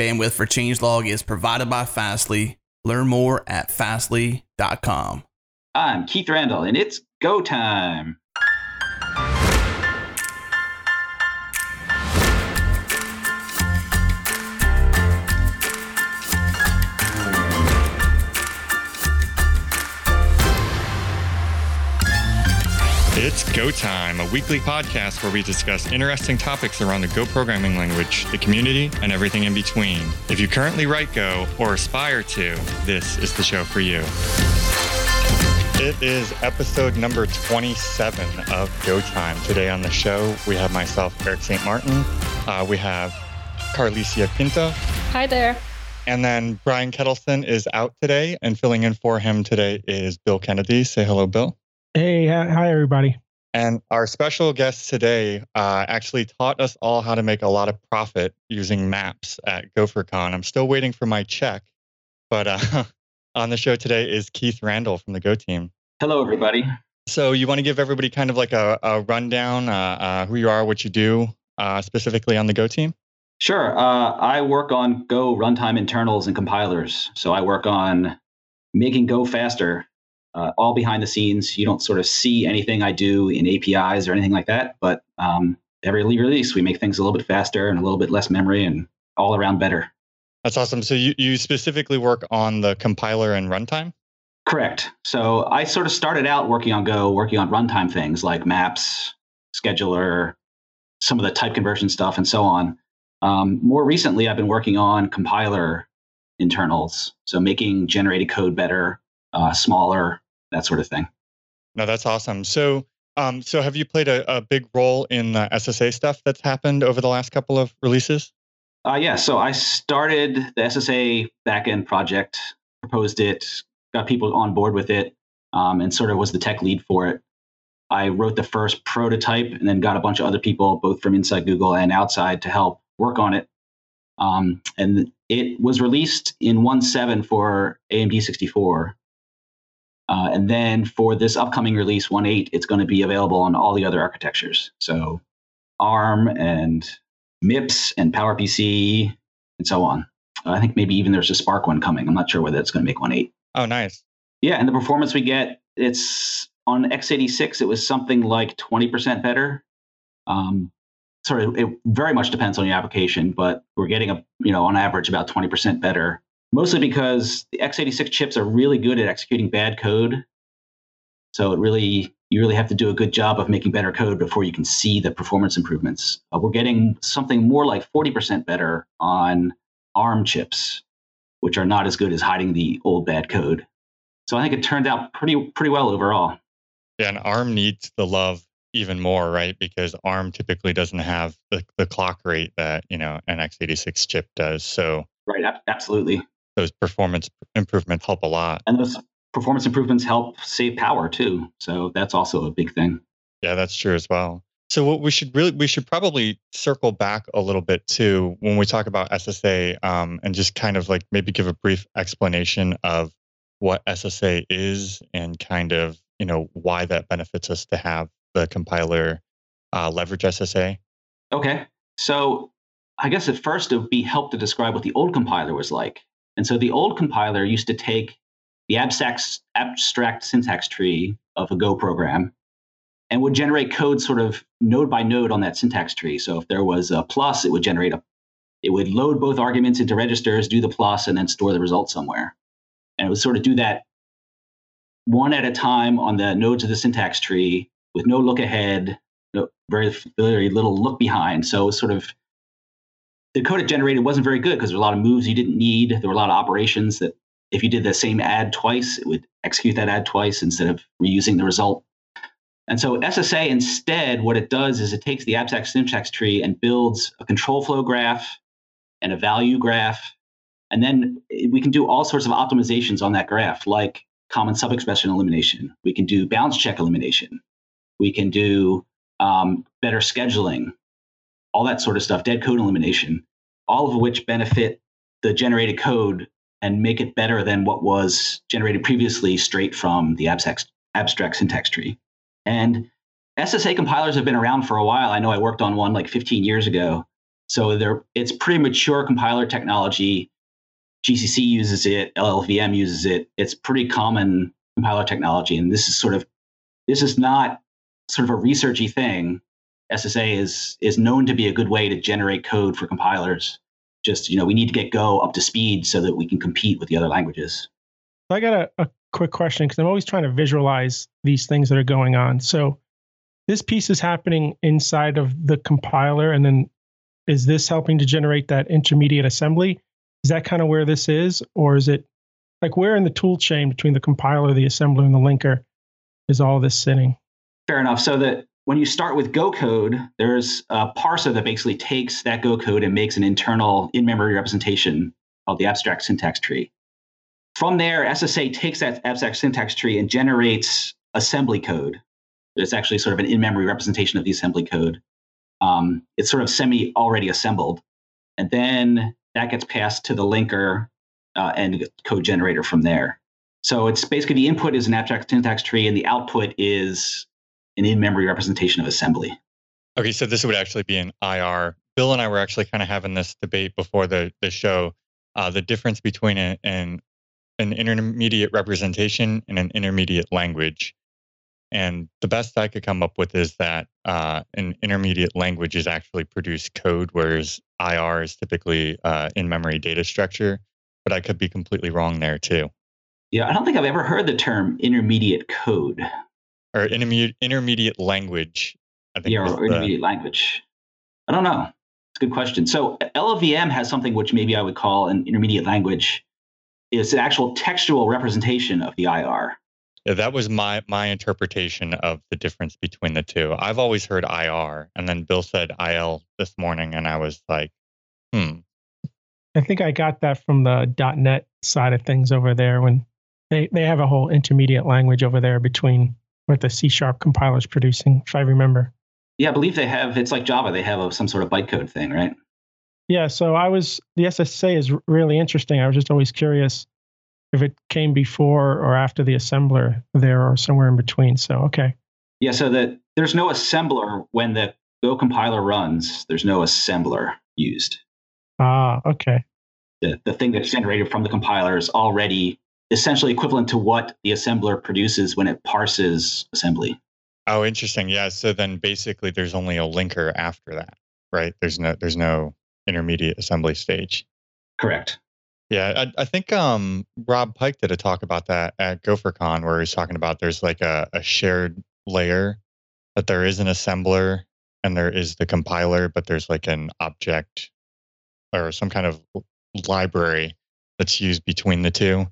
Bandwidth for changelog is provided by Fastly. Learn more at fastly.com. I'm Keith Randall, and it's go time. It's Go Time, a weekly podcast where we discuss interesting topics around the Go programming language, the community, and everything in between. If you currently write Go or aspire to, this is the show for you. It is episode number 27 of Go Time. Today on the show, we have myself, Erik St. Martin. Uh, we have Carlisia Pinto. Hi there. And then Brian Ketelsen is out today, and filling in for him today is Bill Kennedy. Say hello, Bill. Hey, hi, everybody. And our special guest today uh, actually taught us all how to make a lot of profit using maps at GopherCon. I'm still waiting for my check, but uh, on the show today is Keith Randall from the Go team. Hello, everybody. So, you want to give everybody kind of like a, a rundown, uh, uh who you are, what you do, uh, specifically on the Go team? Sure. Uh, I work on Go runtime internals and compilers. So, I work on making Go faster uh, all behind the scenes. You don't sort of see anything I do in APIs or anything like that. But um, every release, we make things a little bit faster and a little bit less memory and all around better. That's awesome. So you, you specifically work on the compiler and runtime? Correct. So I sort of started out working on Go, working on runtime things like maps, scheduler, some of the type conversion stuff, and so on. Um, more recently, I've been working on compiler internals, so making generated code better, uh, smaller, that sort of thing. No, that's awesome. So, um, so have you played a, a big role in the SSA stuff that's happened over the last couple of releases? Uh, yeah. So I started the SSA backend project, proposed it, got people on board with it, um, and sort of was the tech lead for it. I wrote the first prototype and then got a bunch of other people, both from inside Google and outside, to help work on it. Um, and it was released in 1.7 for AMD 64. Uh, and then for this upcoming release, 1.8, it's going to be available on all the other architectures. So ARM and MIPS and PowerPC and so on. I think maybe even there's a SPARC one coming. I'm not sure whether it's going to make 1.8. Oh, nice. Yeah, and the performance we get, it's on x86, it was something like 20% better. Um, sort of, it very much depends on your application, but we're getting a, you know, on average about 20% better mostly because the x86 chips are really good at executing bad code. So it really you really have to do a good job of making better code before you can see the performance improvements. Uh, we're getting something more like 40% better on ARM chips, which are not as good as hiding the old bad code. So I think it turned out pretty pretty well overall. Yeah, and ARM needs the love even more, right? Because ARM typically doesn't have the, the clock rate that you know an x86 chip does. So right, absolutely those performance improvements help a lot. And those performance improvements help save power too. So that's also a big thing. Yeah, that's true as well. So what we should really we should probably circle back a little bit too when we talk about SSA um, and just kind of like maybe give a brief explanation of what SSA is and kind of you know why that benefits us to have the compiler uh, leverage SSA. Okay, so I guess at first it would be help to describe what the old compiler was like. And so the old compiler used to take the abstract, abstract syntax tree of a Go program and would generate code sort of node by node on that syntax tree. So if there was a plus, it would generate a, it would load both arguments into registers, do the plus, and then store the result somewhere. And it would sort of do that one at a time on the nodes of the syntax tree with no look ahead, no, very, very little look behind. So sort of the code it generated wasn't very good because there were a lot of moves you didn't need. There were a lot of operations that if you did the same add twice, it would execute that add twice instead of reusing the result. And so SSA instead, what it does is it takes the abstract syntax tree and builds a control flow graph and a value graph. And then we can do all sorts of optimizations on that graph, like common subexpression elimination. We can do bounds check elimination. We can do um, better scheduling all that sort of stuff, dead code elimination, all of which benefit the generated code and make it better than what was generated previously straight from the abstract, abstract syntax tree. And SSA compilers have been around for a while. I know I worked on one like 15 years ago. So there, it's pretty mature compiler technology. GCC uses it, LLVM uses it. It's pretty common compiler technology, and this is sort of this is not sort of a researchy thing. SSA is is known to be a good way to generate code for compilers. Just you know, we need to get Go up to speed so that we can compete with the other languages. I got a, a quick question because I'm always trying to visualize these things that are going on. So this piece is happening inside of the compiler, and then is this helping to generate that intermediate assembly? Is that kind of where this is, or is it like where in the tool chain between the compiler, the assembler, and the linker is all this sitting? Fair enough. So that when you start with Go code, there's a parser that basically takes that Go code and makes an internal in-memory representation called the abstract syntax tree. From there, SSA takes that abstract syntax tree and generates assembly code. It's actually sort of an in-memory representation of the assembly code. Um, it's sort of semi already assembled, and then that gets passed to the linker uh, and code generator from there. So it's basically the input is an abstract syntax tree, and the output is an in-memory representation of assembly. Okay, so this would actually be an IR. Bill and I were actually kind of having this debate before the the show. Uh, the difference between a, an an intermediate representation and an intermediate language. And the best I could come up with is that uh, an intermediate language is actually produced code, whereas IR is typically uh, in memory data structure. But I could be completely wrong there too. Yeah, I don't think I've ever heard the term intermediate code or intermediate intermediate language. I think yeah, or intermediate language. I don't know. It's a good question. So LLVM has something which maybe I would call an intermediate language. It's an actual textual representation of the IR. Yeah, that was my my interpretation of the difference between the two. I've always heard IR, and then Bill said IL this morning, and I was like, hmm. I think I got that from the .NET side of things over there when they they have a whole intermediate language over there between what the C sharp compiler is producing, if I remember. Yeah, I believe they have. It's like Java; they have a, some sort of bytecode thing, right? Yeah. So I was the SSA is really interesting. I was just always curious if it came before or after the assembler there or somewhere in between. So okay. Yeah. So that there's no assembler when the Go compiler runs. There's no assembler used. Ah. Okay. The the thing that's generated from the compiler is already essentially equivalent to what the assembler produces when it parses assembly. Oh, interesting. Yeah. So then basically there's only a linker after that, right? There's no there's no intermediate assembly stage. Correct. Yeah, I, I think um, Rob Pike did a talk about that at GopherCon where he's talking about there's like a, a shared layer that there is an assembler and there is the compiler, but there's like an object or some kind of library that's used between the two.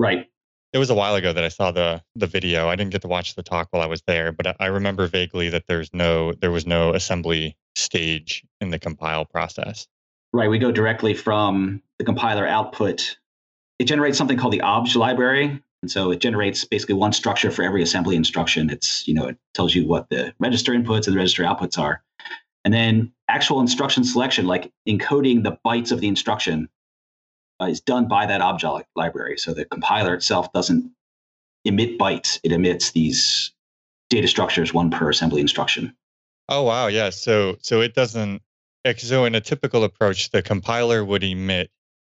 Right. It was a while ago that I saw the the video. I didn't get to watch the talk while I was there, but I remember vaguely that there's no there was no assembly stage in the compile process. Right. We go directly from the compiler output. It generates something called the obj library. And so it generates basically one structure for every assembly instruction. It's, you know, it tells you what the register inputs and the register outputs are. And then actual instruction selection, like encoding the bytes of the instruction, uh, is done by that object library. So the compiler itself doesn't emit bytes, it emits these data structures, one per assembly instruction. Oh wow, yeah. So so it doesn't so in a typical approach, the compiler would emit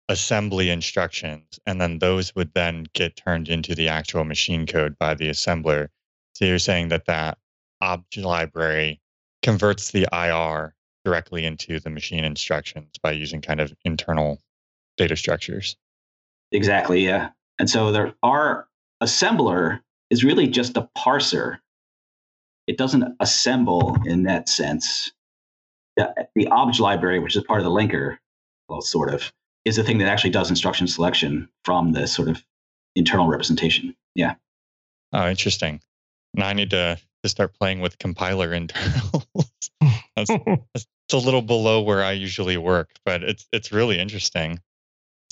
assembly instructions, and then those would then get turned into the actual machine code by the assembler. So you're saying that that object library converts the IR directly into the machine instructions by using kind of internal data structures. Exactly, yeah. And so there, our assembler is really just a parser. It doesn't assemble in that sense. The, the obj library, which is part of the linker, well, sort of, is the thing that actually does instruction selection from the sort of internal representation. Yeah. Oh, interesting. Now I need to, to start playing with compiler internals. that's, that's a little below where I usually work, but it's it's really interesting.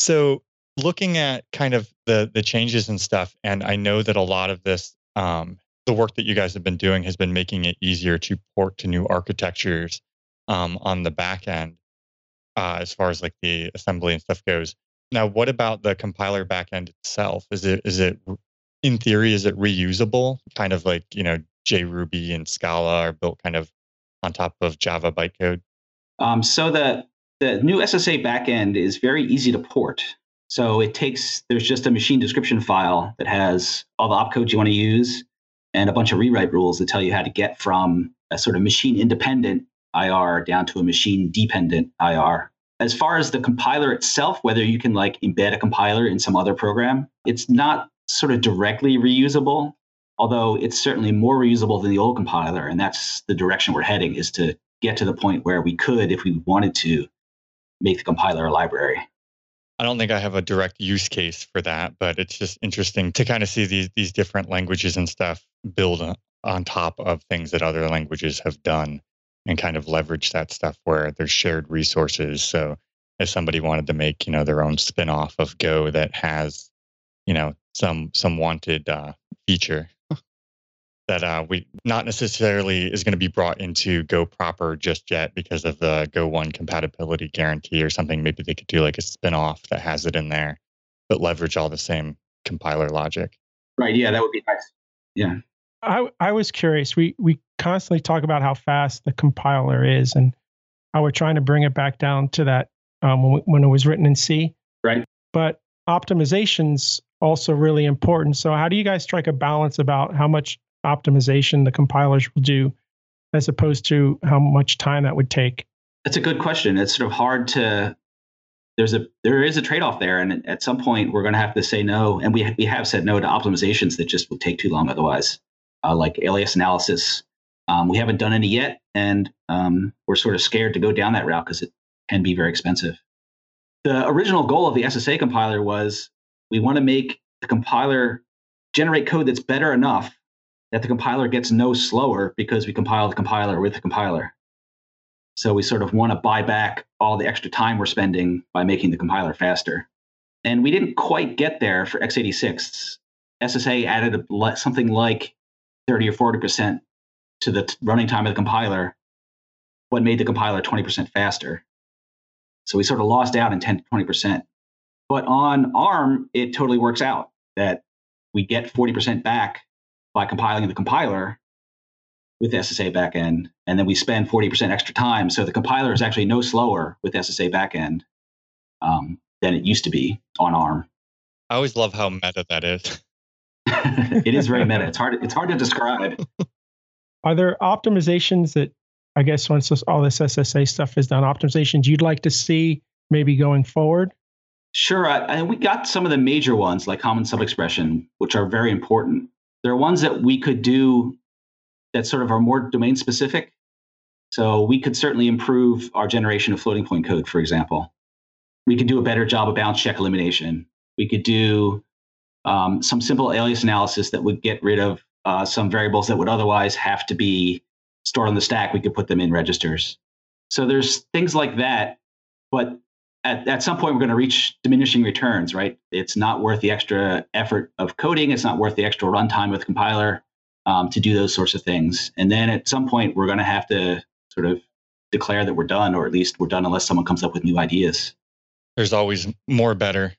So looking at kind of the the changes and stuff, and I know that a lot of this, um, the work that you guys have been doing has been making it easier to port to new architectures um, on the back end, uh, as far as like the assembly and stuff goes. Now, what about the compiler backend itself? Is it is it in theory is it reusable? Kind of like you know JRuby and Scala are built kind of on top of Java bytecode. Um, so the the new SSA backend is very easy to port. So it takes, there's just a machine description file that has all the opcodes you want to use and a bunch of rewrite rules that tell you how to get from a sort of machine independent IR down to a machine dependent IR. As far as the compiler itself, whether you can like embed a compiler in some other program, it's not sort of directly reusable, although it's certainly more reusable than the old compiler. And that's the direction we're heading is to get to the point where we could, if we wanted to, make the compiler a library. I don't think I have a direct use case for that, but it's just interesting to kind of see these these different languages and stuff build on top of things that other languages have done and kind of leverage that stuff where there's shared resources. So if somebody wanted to make, you know, their own spin-off of Go that has, you know, some some wanted uh, feature that uh, we not necessarily is going to be brought into Go proper just yet because of the Go One compatibility guarantee or something. Maybe they could do like a spin-off that has it in there, but leverage all the same compiler logic. Right. Yeah, that would be nice. Yeah. I I was curious. We we constantly talk about how fast the compiler is and how we're trying to bring it back down to that um, when, when it was written in C. Right. But optimization's also really important. So how do you guys strike a balance about how much optimization the compilers will do as opposed to how much time that would take? That's a good question. It's sort of hard to there's a there is a trade-off there and at some point we're going to have to say no and we we have said no to optimizations that just would take too long otherwise uh, like alias analysis. Um, we haven't done any yet, and um, we're sort of scared to go down that route because it can be very expensive. The original goal of the SSA compiler was we want to make the compiler generate code that's better enough that the compiler gets no slower because we compile the compiler with the compiler. So we sort of want to buy back all the extra time we're spending by making the compiler faster. And we didn't quite get there for x86. SSA added a, something like 30 or 40% to the running time of the compiler, what made the compiler 20% faster. So we sort of lost out in 10 to 20%. But on ARM, it totally works out that we get 40% back by compiling the compiler with SSA backend, and then we spend 40% extra time. So the compiler is actually no slower with SSA backend um, than it used to be on ARM. I always love how meta that is. it is very meta. It's hard. It's hard to describe. Are there optimizations that I guess once this, all this SSA stuff is done, optimizations you'd like to see maybe going forward? Sure. and we got some of the major ones like common subexpression, which are very important. There are ones that we could do that sort of are more domain specific. So we could certainly improve our generation of floating point code, for example. We could do a better job of bounds check elimination. We could do um, some simple alias analysis that would get rid of uh, some variables that would otherwise have to be stored on the stack. We could put them in registers. So there's things like that, but at, at some point we're going to reach diminishing returns, right? It's not worth the extra effort of coding. It's not worth the extra runtime with compiler um, to do those sorts of things. And then at some point we're going to have to sort of declare that we're done, or at least we're done unless someone comes up with new ideas. There's always more better.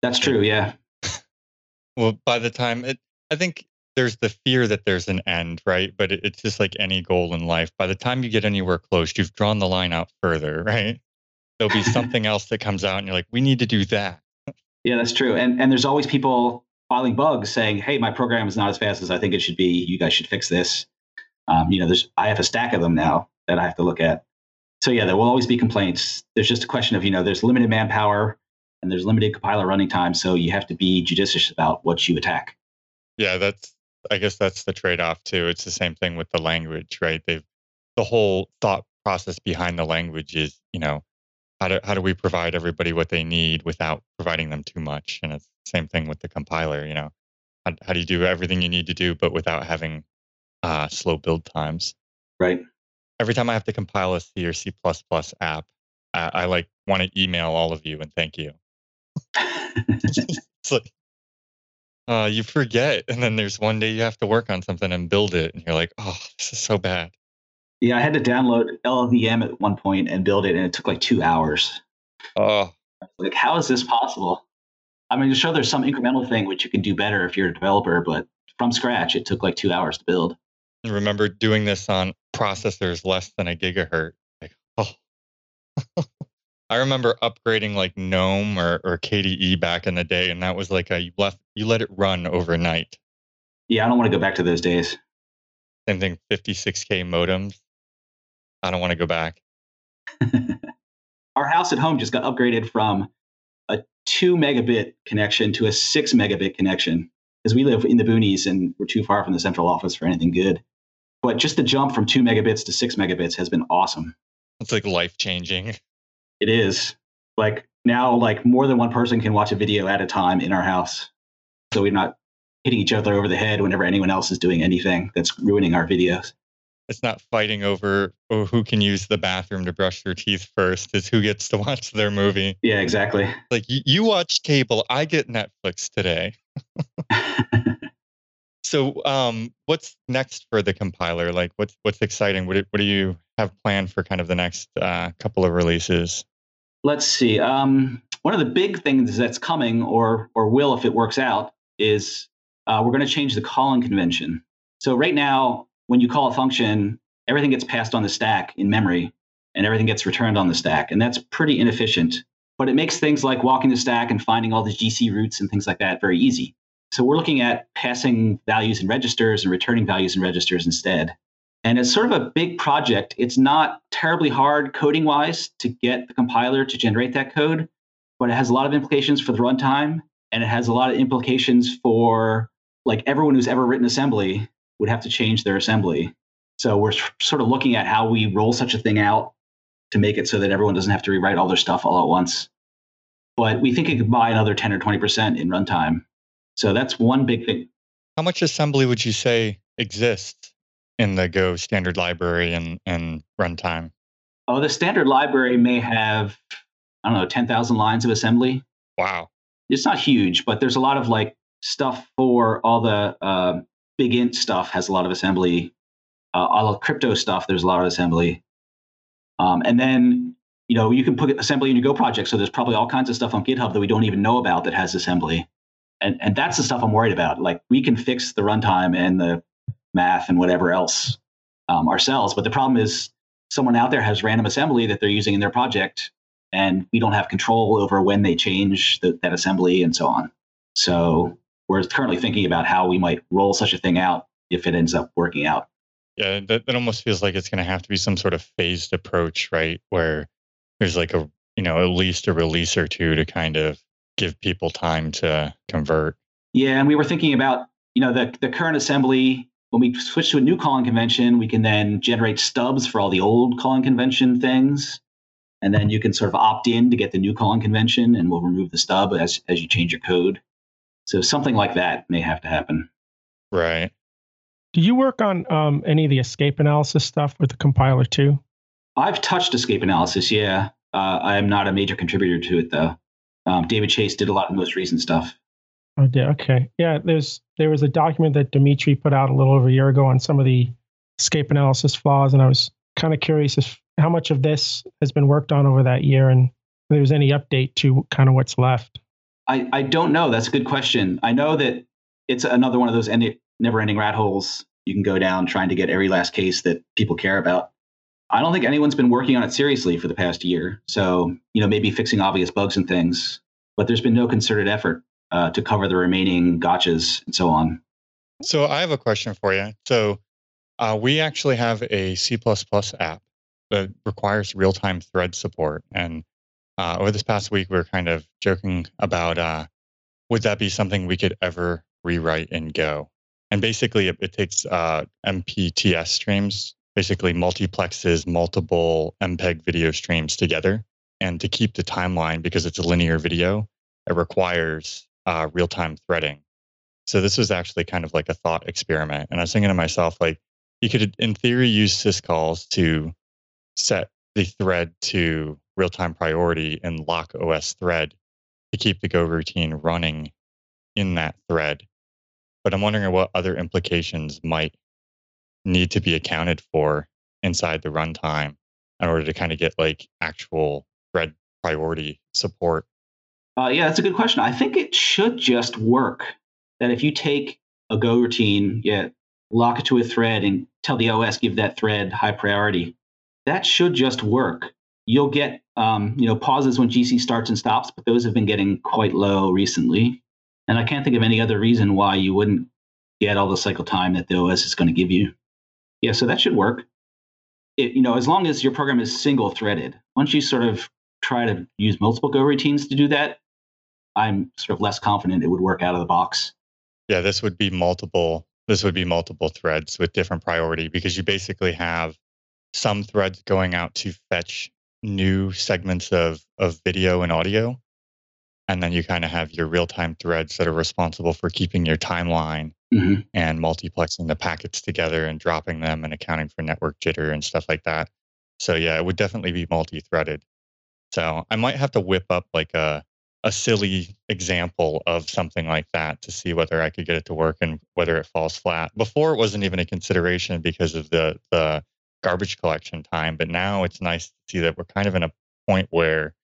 That's true. Yeah. well, by the time it, I think there's the fear that there's an end, right? But it, it's just like any goal in life. By the time you get anywhere close, you've drawn the line out further, right? There'll be something else that comes out, and you're like, we need to do that. Yeah, that's true. And and there's always people filing bugs saying, "Hey, my program is not as fast as I think it should be. You guys should fix this." Um, you know, there's I have a stack of them now that I have to look at. So yeah, there will always be complaints. There's just a question of you know, there's limited manpower and there's limited compiler running time, so you have to be judicious about what you attack. Yeah, that's I guess that's the trade-off too. It's the same thing with the language, right? They've the whole thought process behind the language is, you know, how do how do we provide everybody what they need without providing them too much? And it's the same thing with the compiler, you know. How, how do you do everything you need to do, but without having uh, slow build times? Right. Every time I have to compile a C or C app, I, I like want to email all of you and thank you it's like uh, you forget, and then there's one day you have to work on something and build it, and you're like, oh, this is so bad. Yeah, I had to download LLVM at one point and build it, and it took like two hours. Oh, like how is this possible? I mean, sure, there's some incremental thing which you can do better if you're a developer, but from scratch, it took like two hours to build. I remember doing this on processors less than a gigahertz. Like, oh, I remember upgrading like GNOME or, or KDE back in the day, and that was like a you left you let it run overnight. Yeah, I don't want to go back to those days. Same thing, 56k modems. I don't want to go back. Our house at home just got upgraded from a two megabit connection to a six megabit connection because we live in the boonies and we're too far from the central office for anything good. But just the jump from two megabits to six megabits has been awesome. It's like life changing. It is. Like now, like more than one person can watch a video at a time in our house. So we're not hitting each other over the head whenever anyone else is doing anything that's ruining our videos. It's not fighting over oh, who can use the bathroom to brush their teeth first. It's who gets to watch their movie. Yeah, exactly. Like you, you watch cable, I get Netflix today. so, um, what's next for the compiler? Like, what's what's exciting? What do, what do you have planned for kind of the next uh, couple of releases? Let's see. Um, one of the big things that's coming, or or will if it works out, is uh, we're going to change the calling convention. So right now, when you call a function, everything gets passed on the stack in memory, and everything gets returned on the stack, and that's pretty inefficient. But it makes things like walking the stack and finding all the GC roots and things like that very easy. So we're looking at passing values in registers and returning values in registers instead. And it's sort of a big project. It's not terribly hard coding wise to get the compiler to generate that code, but it has a lot of implications for the runtime and it has a lot of implications for like everyone who's ever written assembly would have to change their assembly. So we're sort of looking at how we roll such a thing out to make it so that everyone doesn't have to rewrite all their stuff all at once. But we think it could buy another 10 or 20% in runtime. So that's one big thing. How much assembly would you say exists in the Go standard library and, and runtime? Oh, the standard library may have, I don't know, 10,000 lines of assembly. Wow. It's not huge, but there's a lot of like stuff for all the uh, big int stuff has a lot of assembly. Uh, all the crypto stuff, there's a lot of assembly. Um, and then, you know, you can put assembly in your Go project. So there's probably all kinds of stuff on GitHub that we don't even know about that has assembly. And, and that's the stuff I'm worried about. Like we can fix the runtime and the math and whatever else um, ourselves. But the problem is someone out there has random assembly that they're using in their project, and we don't have control over when they change the, that assembly and so on. So we're currently thinking about how we might roll such a thing out if it ends up working out. Yeah, that, that almost feels like it's going to have to be some sort of phased approach, right? Where there's like a, you know, at least a release or two to kind of give people time to convert. Yeah, and we were thinking about, you know, the, the current assembly when we switch to a new calling convention, we can then generate stubs for all the old calling convention things. And then you can sort of opt in to get the new calling convention, and we'll remove the stub as, as you change your code. So something like that may have to happen. Right. Do you work on um, any of the escape analysis stuff with the compiler too? I've touched escape analysis, yeah. Uh, I am not a major contributor to it, though. Um, David Chase did a lot of the most recent stuff. Oh, yeah. Okay. Yeah. There's there was a document that Dmitry put out a little over a year ago on some of the escape analysis flaws, and I was kind of curious if how much of this has been worked on over that year, and if there's any update to kind of what's left. I I don't know. That's a good question. I know that it's another one of those never-ending rat holes you can go down trying to get every last case that people care about. I don't think anyone's been working on it seriously for the past year. So, you know, maybe fixing obvious bugs and things, but there's been no concerted effort uh, to cover the remaining gotchas and so on. So I have a question for you. So uh, we actually have a C++ app that requires real-time thread support, and uh, over this past week, we are kind of joking about uh, would that be something we could ever rewrite in Go? And basically, it, it takes uh, MPTS streams, basically multiplexes multiple MPEG video streams together. And to keep the timeline, because it's a linear video, it requires uh, real time threading. So this was actually kind of like a thought experiment. And I was thinking to myself, like, you could, in theory, use syscalls to set the thread to real time priority and lock OS thread to keep the Go routine running in that thread. But I'm wondering what other implications might need to be accounted for inside the runtime in order to kind of get like actual thread priority support uh, yeah, that's a good question. I think it should just work. That if you take a Go routine, yeah, lock it to a thread and tell the OS give that thread high priority, that should just work. You'll get um, you know pauses when GC starts and stops, but those have been getting quite low recently. And I can't think of any other reason why you wouldn't get all the cycle time that the OS is going to give you. Yeah, so that should work. It, you know, as long as your program is single threaded. Once you sort of try to use multiple Go routines to do that, I'm sort of less confident it would work out of the box. Yeah, this would be multiple. This would be multiple threads with different priority because you basically have some threads going out to fetch new segments of of video and audio, and then you kind of have your real time threads that are responsible for keeping your timeline mm-hmm. and multiplexing the packets together and dropping them and accounting for network jitter and stuff like that. So yeah, it would definitely be multi-threaded. So I might have to whip up like a a silly example of something like that to see whether I could get it to work and whether it falls flat. Before it wasn't even a consideration because of the the garbage collection time, but now it's nice to see that we're kind of in a point where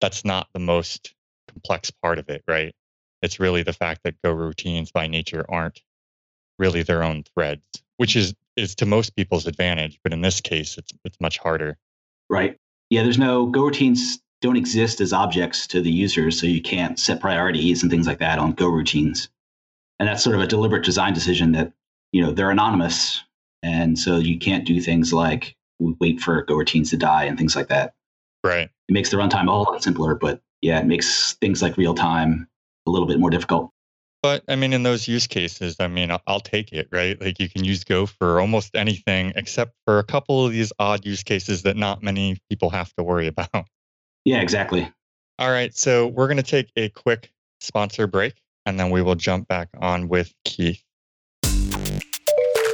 that's not the most complex part of it, right? It's really the fact that Go routines by nature aren't really their own threads, which is is to most people's advantage, but in this case it's it's much harder. Right. Yeah, there's no Go routines don't exist as objects to the users, so you can't set priorities and things like that on Go routines. And that's sort of a deliberate design decision that, you know, they're anonymous. And so you can't do things like wait for Go routines to die and things like that. Right. It makes the runtime a whole lot simpler, but yeah, it makes things like real time a little bit more difficult. But I mean, in those use cases, I mean, I'll, I'll take it, right? Like you can use Go for almost anything except for a couple of these odd use cases that not many people have to worry about. Yeah, exactly. All right. So we're going to take a quick sponsor break and then we will jump back on with Keith.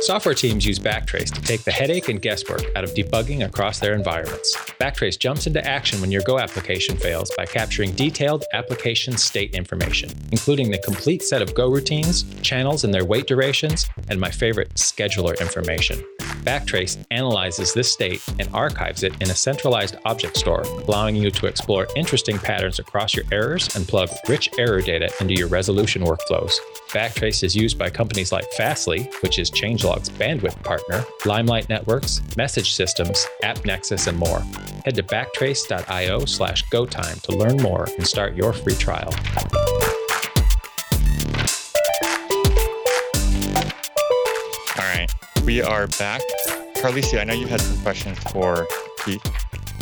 Software teams use Backtrace to take the headache and guesswork out of debugging across their environments. Backtrace jumps into action when your Go application fails by capturing detailed application state information, including the complete set of Go routines, channels and their wait durations, and my favorite, scheduler information. Backtrace analyzes this state and archives it in a centralized object store, allowing you to explore interesting patterns across your errors and plug rich error data into your resolution workflows. Backtrace is used by companies like Fastly, which is Changelog's bandwidth partner, Limelight Networks, Message Systems, AppNexus, and more. Head to backtrace.io slash GoTime to learn more and start your free trial. We are back. Carlisia, I know you had some questions for Keith.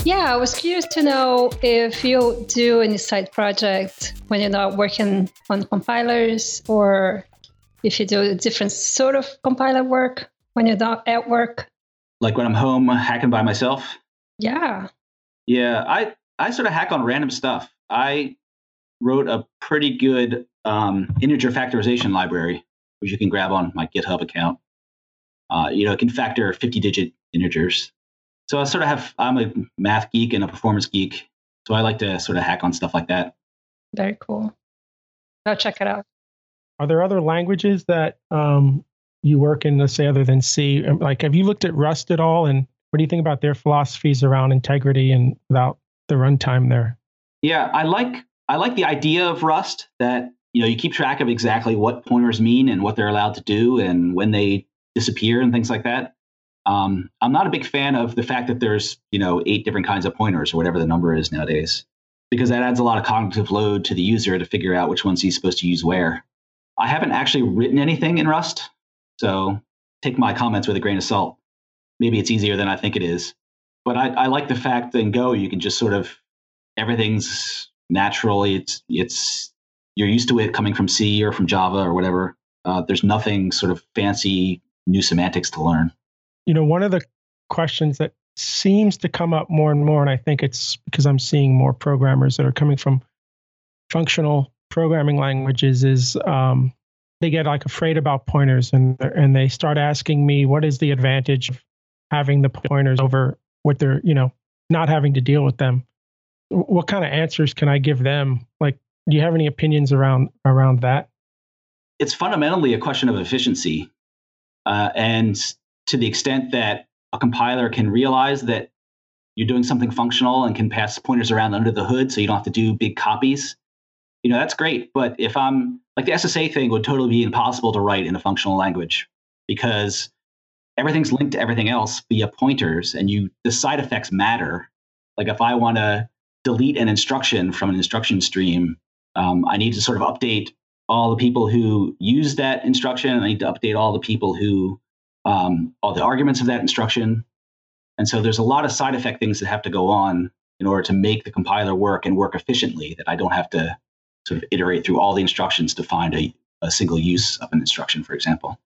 Yeah, I was curious to know if you do any side project when you're not working on compilers or if you do a different sort of compiler work when you're not at work. Like when I'm home hacking by myself? Yeah. Yeah, I, I sort of hack on random stuff. I wrote a pretty good um, integer factorization library, which you can grab on my GitHub account. Uh, you know, it can factor 50 digit integers so I sort of have I'm a math geek and a performance geek, so I like to sort of hack on stuff like that. Very cool. I'll check it out. Are there other languages that um, you work in, let's say, other than C? Um, like, have you looked at Rust at all? And what do you think about their philosophies around integrity and without the runtime there? Yeah, I like I like the idea of Rust that you know you keep track of exactly what pointers mean and what they're allowed to do and when they disappear and things like that. Um, I'm not a big fan of the fact that there's you know eight different kinds of pointers or whatever the number is nowadays, because that adds a lot of cognitive load to the user to figure out which ones he's supposed to use where. I haven't actually written anything in Rust, so take my comments with a grain of salt. Maybe it's easier than I think it is, but I, I like the fact that in Go you can just sort of everything's naturally it's it's you're used to it coming from C or from Java or whatever. Uh, there's nothing sort of fancy new semantics to learn you know, one of the questions that seems to come up more and more, and I think it's because I'm seeing more programmers that are coming from functional programming languages, is um, they get like afraid about pointers and and they start asking me what is the advantage of having the pointers over what they're you know not having to deal with them. What kind of answers can I give them? Like, do you have any opinions around around that? It's fundamentally a question of efficiency, uh, and to the extent that a compiler can realize that you're doing something functional and can pass pointers around under the hood so you don't have to do big copies you know that's great. But if i'm like the ssa thing would totally be impossible to write in a functional language because everything's linked to everything else via pointers and you the side effects matter. Like if I want to delete an instruction from an instruction stream, um, I need to sort of update all the people who use that instruction. I need to update all the people who, um, all the arguments of that instruction. And so there's a lot of side effect things that have to go on in order to make the compiler work and work efficiently that I don't have to sort of iterate through all the instructions to find a, a single use of an instruction, for example.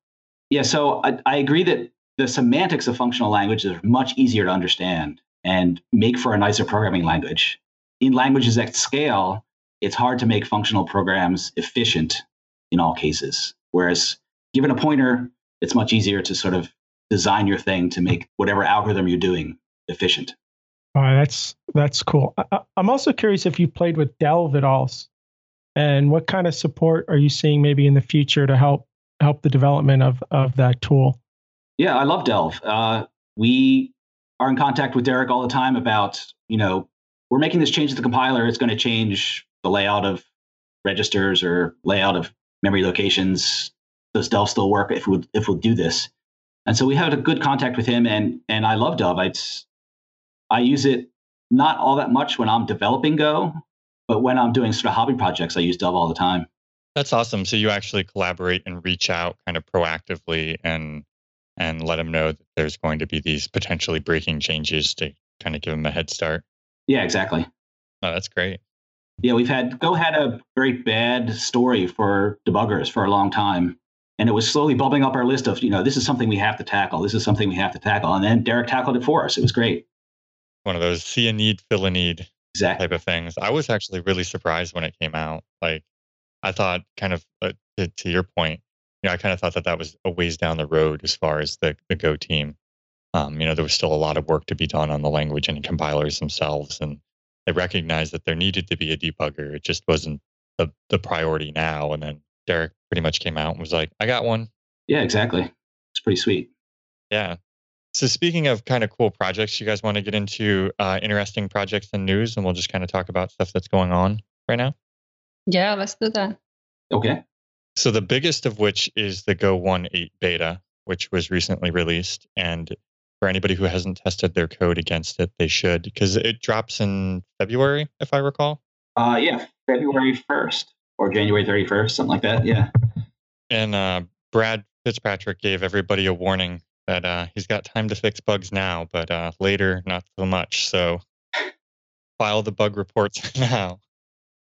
Yeah, so I, I agree that the semantics of functional languages are much easier to understand and make for a nicer programming language. In languages at scale, it's hard to make functional programs efficient in all cases. Whereas given a pointer, it's much easier to sort of design your thing to make whatever algorithm you're doing efficient. All right, that's that's cool. I, am also curious if you played with Delve at all, and what kind of support are you seeing maybe in the future to help help the development of of that tool? Yeah, I love Delve. Uh, we are in contact with Derek all the time about you know we're making this change to the compiler. It's going to change the layout of registers or layout of memory locations. Does Delve still work if we if we'll do this? And so we had a good contact with him, and and I love Delve. It's I use it not all that much when I'm developing Go, but when I'm doing sort of hobby projects, I use Delve all the time. That's awesome. So you actually collaborate and reach out kind of proactively and and let them know that there's going to be these potentially breaking changes to kind of give them a head start. Yeah, exactly. Oh, that's great. Yeah, we've had Go had a very bad story for debuggers for a long time. And it was slowly bubbling up our list of, you know, this is something we have to tackle. This is something we have to tackle. And then Derek tackled it for us. It was great one of those see a need, fill a need exactly. type of things. I was actually really surprised when it came out. Like, I thought, kind of uh, to, to, your point, you know, I kind of thought that that was a ways down the road as far as the, the Go team. Um, you know, there was still a lot of work to be done on the language and compilers themselves, and they recognized that there needed to be a debugger. It just wasn't the the priority now. And then Derek pretty much came out and was like, "I got one." Yeah, exactly. It's pretty sweet. Yeah, so speaking of kind of cool projects, you guys want to get into uh, interesting projects and news, and we'll just kind of talk about stuff that's going on right now. Yeah, let's do that. Okay. So the biggest of which is the Go One Eight beta, which was recently released, and for anybody who hasn't tested their code against it, they should because it drops in February, if I recall. Uh, yeah, February first or January thirty first, something like that. Yeah. And uh, Brad Fitzpatrick gave everybody a warning that uh, he's got time to fix bugs now, but uh, later not so much. So file the bug reports now.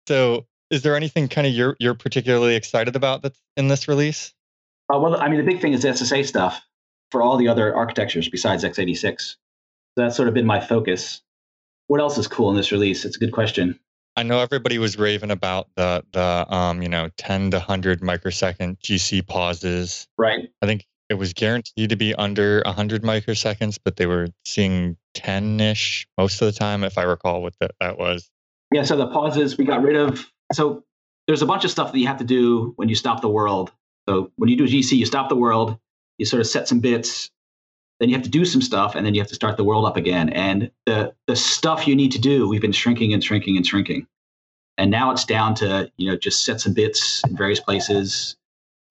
So is there anything kind of you're you're particularly excited about that's in this release? Uh, well, I mean, the big thing is the SSA stuff for all the other architectures besides x86. So that's sort of been my focus. What else is cool in this release? It's a good question. I know everybody was raving about the the um you know 10 to 100 microsecond GC pauses. Right. I think it was guaranteed to be under 100 microseconds, but they were seeing 10 ish most of the time, if I recall what the, that was. Yeah, so the pauses we got rid of. So there's a bunch of stuff that you have to do when you stop the world. So when you do GC, you stop the world, you sort of set some bits, then you have to do some stuff, and then you have to start the world up again. And the the stuff you need to do, we've been shrinking and shrinking and shrinking. And now it's down to, you know, just set some bits in various places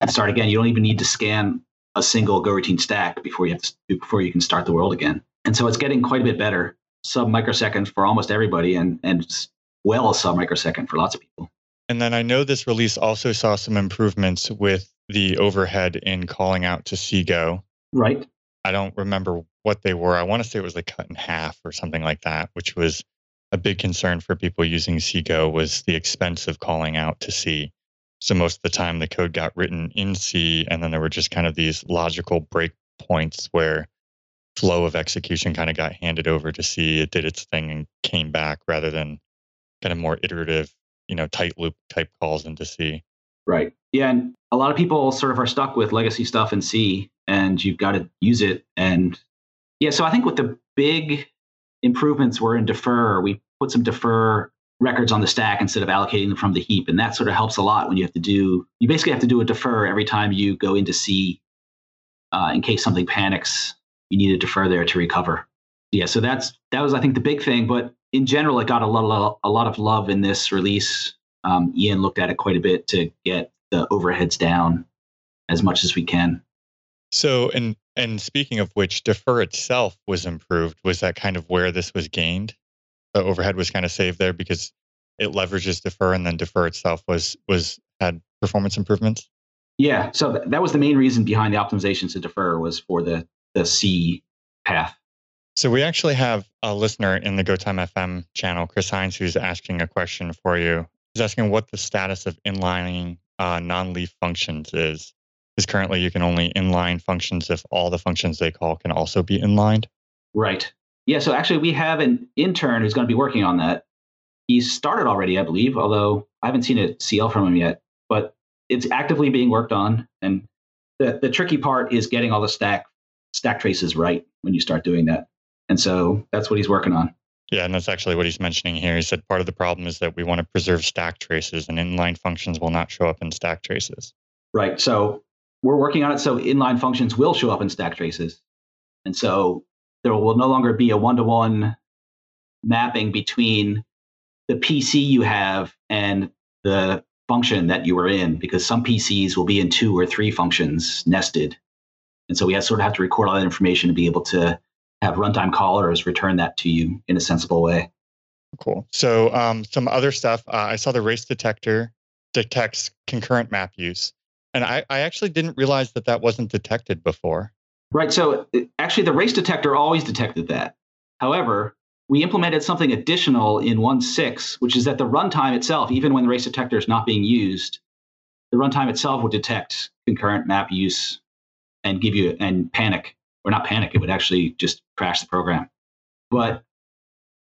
and start again. You don't even need to scan a single go routine stack before you have to, before you can start the world again. And so it's getting quite a bit better, sub microsecond for almost everybody, and and well sub microsecond for lots of people. And then I know this release also saw some improvements with the overhead in calling out to CGO. Right. I don't remember what they were. I want to say it was like cut in half or something like that, which was a big concern for people using CGO was the expense of calling out to C. So most of the time, the code got written in C, and then there were just kind of these logical breakpoints where flow of execution kind of got handed over to C. It did its thing and came back rather than kind of more iterative, you know, tight loop type calls into C. Right. Yeah, and a lot of people sort of are stuck with legacy stuff in C, and you've got to use it. And yeah, so I think with the big improvements were in defer. We put some defer records on the stack instead of allocating them from the heap. And that sort of helps a lot when you have to do, you basically have to do a defer every time you go into C uh, in case something panics. You need to defer there to recover. Yeah, so that's that was I think the big thing. But in general, it got a lot, a lot of love in this release. Um, Ian looked at it quite a bit to get the overheads down as much as we can. So, and and speaking of which, defer itself was improved. Was that kind of where this was gained? the overhead was kind of saved there because it leverages defer and then defer itself was was had performance improvements. Yeah, so th- that was the main reason behind the optimizations to defer was for the the C path. So we actually have a listener in the GoTime FM channel, Chris Hines, who's asking a question for you. He's asking what the status of inlining uh, non-leaf functions is. Is currently you can only inline functions if all the functions they call can also be inlined. Right. Yeah. So actually, we have an intern who's going to be working on that. He's started already, I believe, although I haven't seen a CL from him yet. But it's actively being worked on, and the the tricky part is getting all the stack stack traces right when you start doing that. And so that's what he's working on. Yeah, and that's actually what he's mentioning here. He said part of the problem is that we want to preserve stack traces, and inline functions will not show up in stack traces. Right. So we're working on it so inline functions will show up in stack traces. And so there will no longer be a one to one mapping between the PC you have and the function that you were in, because some PCs will be in two or three functions nested. And so we have sort of have to record all that information to be able to have runtime callers return that to you in a sensible way. Cool. So um, some other stuff. Uh, I saw the race detector detects concurrent map use, and I, I actually didn't realize that that wasn't detected before. Right. So actually, the race detector always detected that. However, we implemented something additional in 1.6, which is that the runtime itself, even when the race detector is not being used, the runtime itself would detect concurrent map use and give you and panic or not panic, it would actually just crash the program. But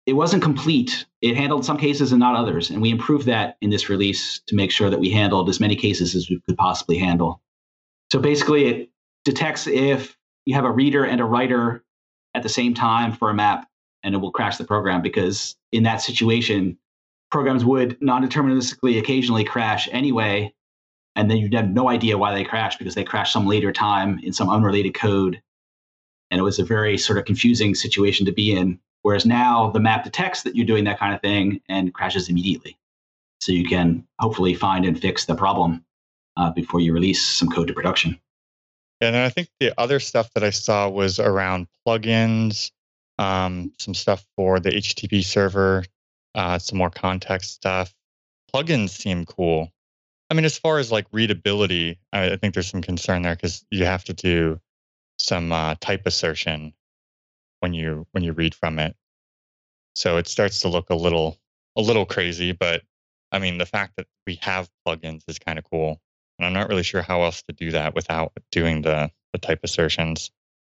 it wasn't complete. It handled some cases and not others. And we improved that in this release to make sure that we handled as many cases as we could possibly handle. So basically, it detects if you have a reader and a writer at the same time for a map, and it will crash the program because in that situation, programs would non deterministically occasionally crash anyway. And then you'd have no idea why they crashed because they crashed some later time in some unrelated code and it was a very sort of confusing situation to be in. Whereas now the map detects that you're doing that kind of thing and crashes immediately. So you can hopefully find and fix the problem uh, before you release some code to production. And then I think the other stuff that I saw was around plugins, um, some stuff for the HTTP server, uh, some more context stuff. Plugins seem cool. I mean, as far as like readability, I, I think there's some concern there because you have to do some uh, type assertion when you when you read from it. So it starts to look a little a little crazy, but I mean the fact that we have plugins is kind of cool. And I'm not really sure how else to do that without doing the the type assertions.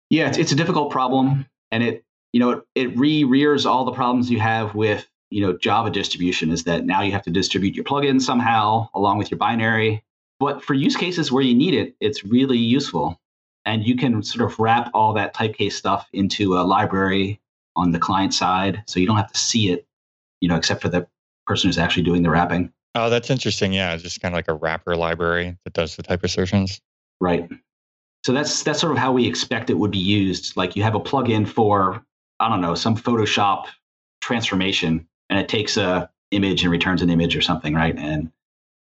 Yeah, it's, it's a difficult problem, and it you know it, it re-rears all the problems you have with you know Java distribution. Is that now you have to distribute your plugins somehow along with your binary. But for use cases where you need it, it's really useful and you can sort of wrap all that typecase stuff into a library on the client side so you don't have to see it you know except for the person who's actually doing the wrapping. Oh that's interesting. Yeah it's just kind of like a wrapper library that does the type assertions. Right. So that's that's sort of how we expect it would be used. Like you have a plugin for i don't know some photoshop transformation and it takes a image and returns an image or something right? And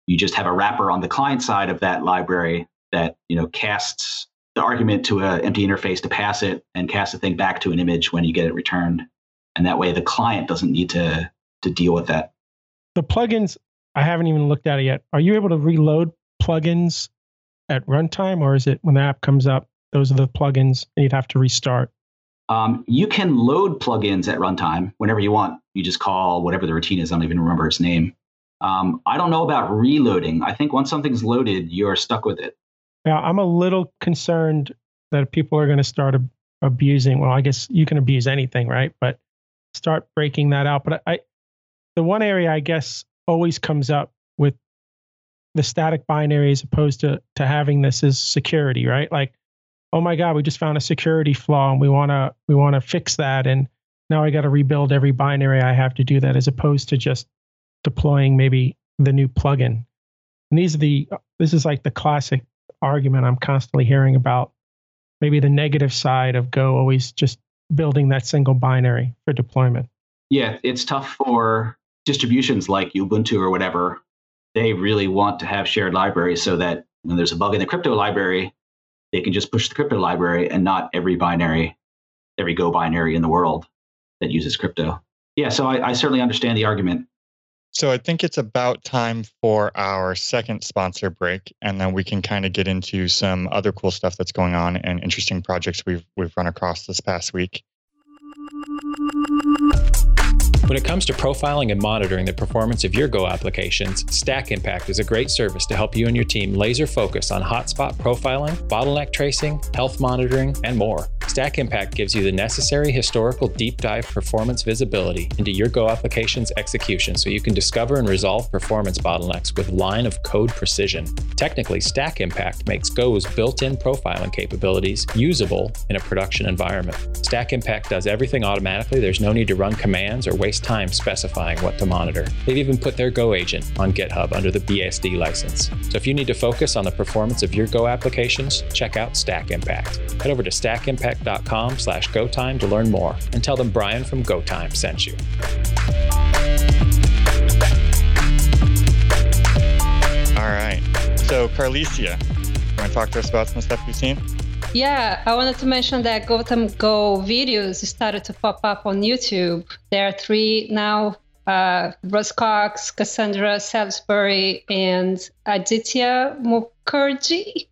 you just have a wrapper on the client side of that library that you know casts the argument to an empty interface to pass it and cast the thing back to an image when you get it returned. And that way the client doesn't need to to deal with that. The plugins, I haven't even looked at it yet. Are you able to reload plugins at runtime, or is it when the app comes up, those are the plugins and you'd have to restart? Um, you can load plugins at runtime whenever you want. You just call whatever the routine is. I don't even remember its name. Um, I don't know about reloading. I think once something's loaded, you're stuck with it. Yeah, I'm a little concerned that people are going to start ab- abusing. Well, I guess you can abuse anything, right? But start breaking that out. But I, the one area I guess always comes up with the static binary as opposed to to having this is security, right? Like, oh my God, we just found a security flaw and we want to we want to fix that, and now I got to rebuild every binary I have to do that, as opposed to just deploying maybe the new plugin. And these are the this is like the classic argument I'm constantly hearing about maybe the negative side of Go always just building that single binary for deployment. Yeah, it's tough for distributions like Ubuntu or whatever. They really want to have shared libraries so that when there's a bug in the crypto library, they can just push the crypto library and not every binary, every Go binary in the world that uses crypto. Yeah, so I, I certainly understand the argument. So I think it's about time for our second sponsor break, and then we can kind of get into some other cool stuff that's going on and interesting projects we've we've run across this past week. When it comes to profiling and monitoring the performance of your Go applications, Stack Impact is a great service to help you and your team laser focus on hotspot profiling, bottleneck tracing, health monitoring, and more. Stack Impact gives you the necessary historical deep dive performance visibility into your Go application's execution so you can discover and resolve performance bottlenecks with line of code precision. Technically, Stack Impact makes Go's built in profiling capabilities usable in a production environment. Stack Impact does everything automatically, there's no need to run commands or waste time specifying what to monitor. They've even put their Go agent on GitHub under the BSD license. So if you need to focus on the performance of your Go applications, check out Stack Impact. Head over to stackimpact.com slash GoTime to learn more and tell them Brian from GoTime sent you. All right. So Carlisia, you want to talk to us about some stuff you've seen? Yeah, I wanted to mention that Gotham Go videos started to pop up on YouTube. There are three now uh, Russ Cox, Cassandra Salisbury, and Aditya Mukherjee.